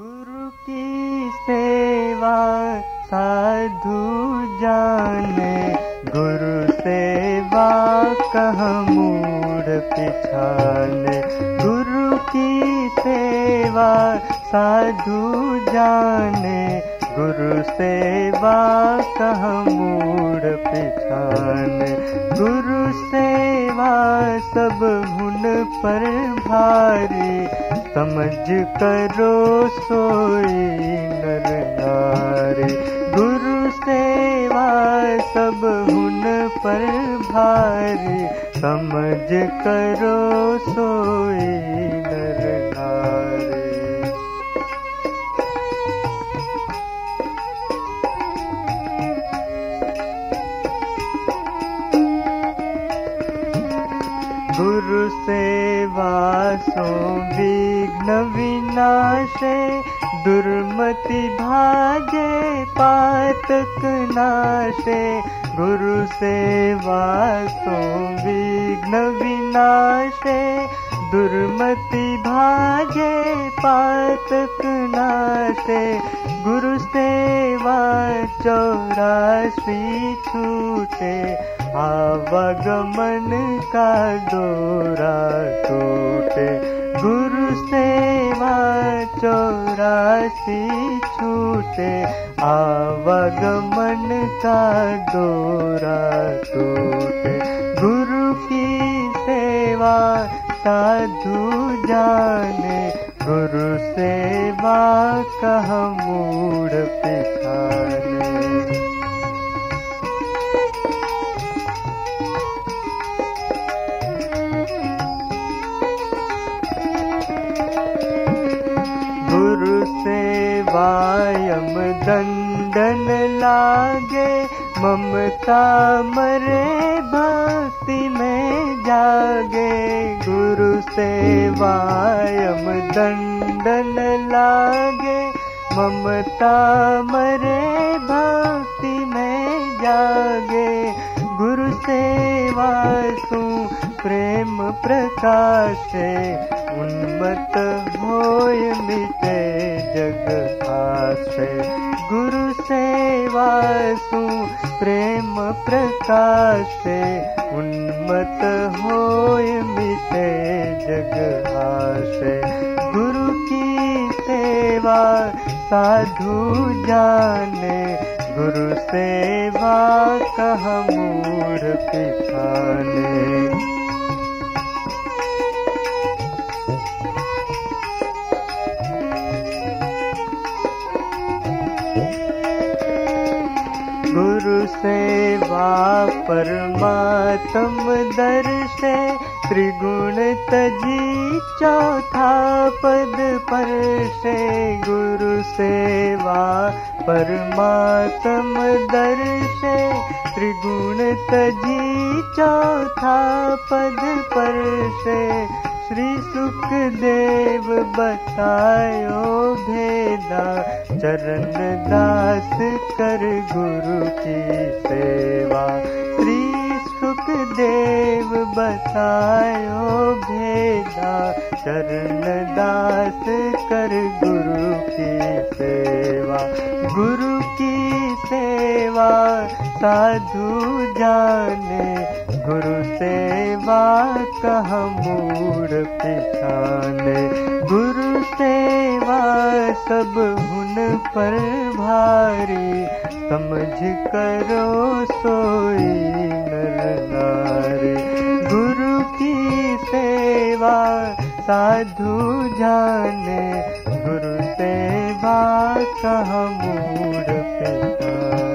गुरु की सेवा साधु जाने। गुरु सेवा कह मूड पिछाने। गुरु की सेवा साधु जाने। गुरु सेवा कह मूड पिछाने। गुरु सेवा सब हुन पर भारी, समझ करो सोई नर नारी। गुरु सेवा सब हुन पर भारी, समझ करो सोई नारी गुरुसेवासो विघ्नविनाशे दुर्मति भागे पत्र गुरुसेवा सोम विघ्नविनाशे दुर्मति भागे पातक नाशे गुरु सेवा चौरासी छूटे। आवागमन का डोरा टूटे। गुरु सेवा चौरासी छूटे। आवागमन का डोरा टूटे। गुरु की सेवा साधु जाने गुरु सेवा कह मूड पिछाने गुरु सेवायम दंडन लागे ममता मरे भक्ति में जागे। गुरु सेवायम दंडन लागे। ममता मरे भक्ति में जागे। गुरु सेवा सु प्रेम प्रकाशे। उन्मत होय आसे गुरु सेवा सु, प्रेम प्रकाशे उन्मत होय मिटे जग आसे गुरु की सेवा साधु जाने, गुरु सेवा कह मूढ़ पिछाने। गुरु सेवा परमात्म दर्शे त्रिगुण तजी चौथा पद परशे गुरु सेवा परमात्म दर्शे त्रिगुण तजी चौथा पद परशे श्री सुखदेव बतायो भेदा चरण दास कर गुरु की सेवा। श्री सुखदेव बतायो भेदा चरण दास कर गुरु की सेवा। गुरु की सेवा साधु जाने, गुरु सेवा कह मूड पिछाने गुरु सेवा सब हुन पर भारी, समझ करो सोई नर नारी। गुरु की सेवा साधु जाने, गुरु सेवा कह मूड पिछाने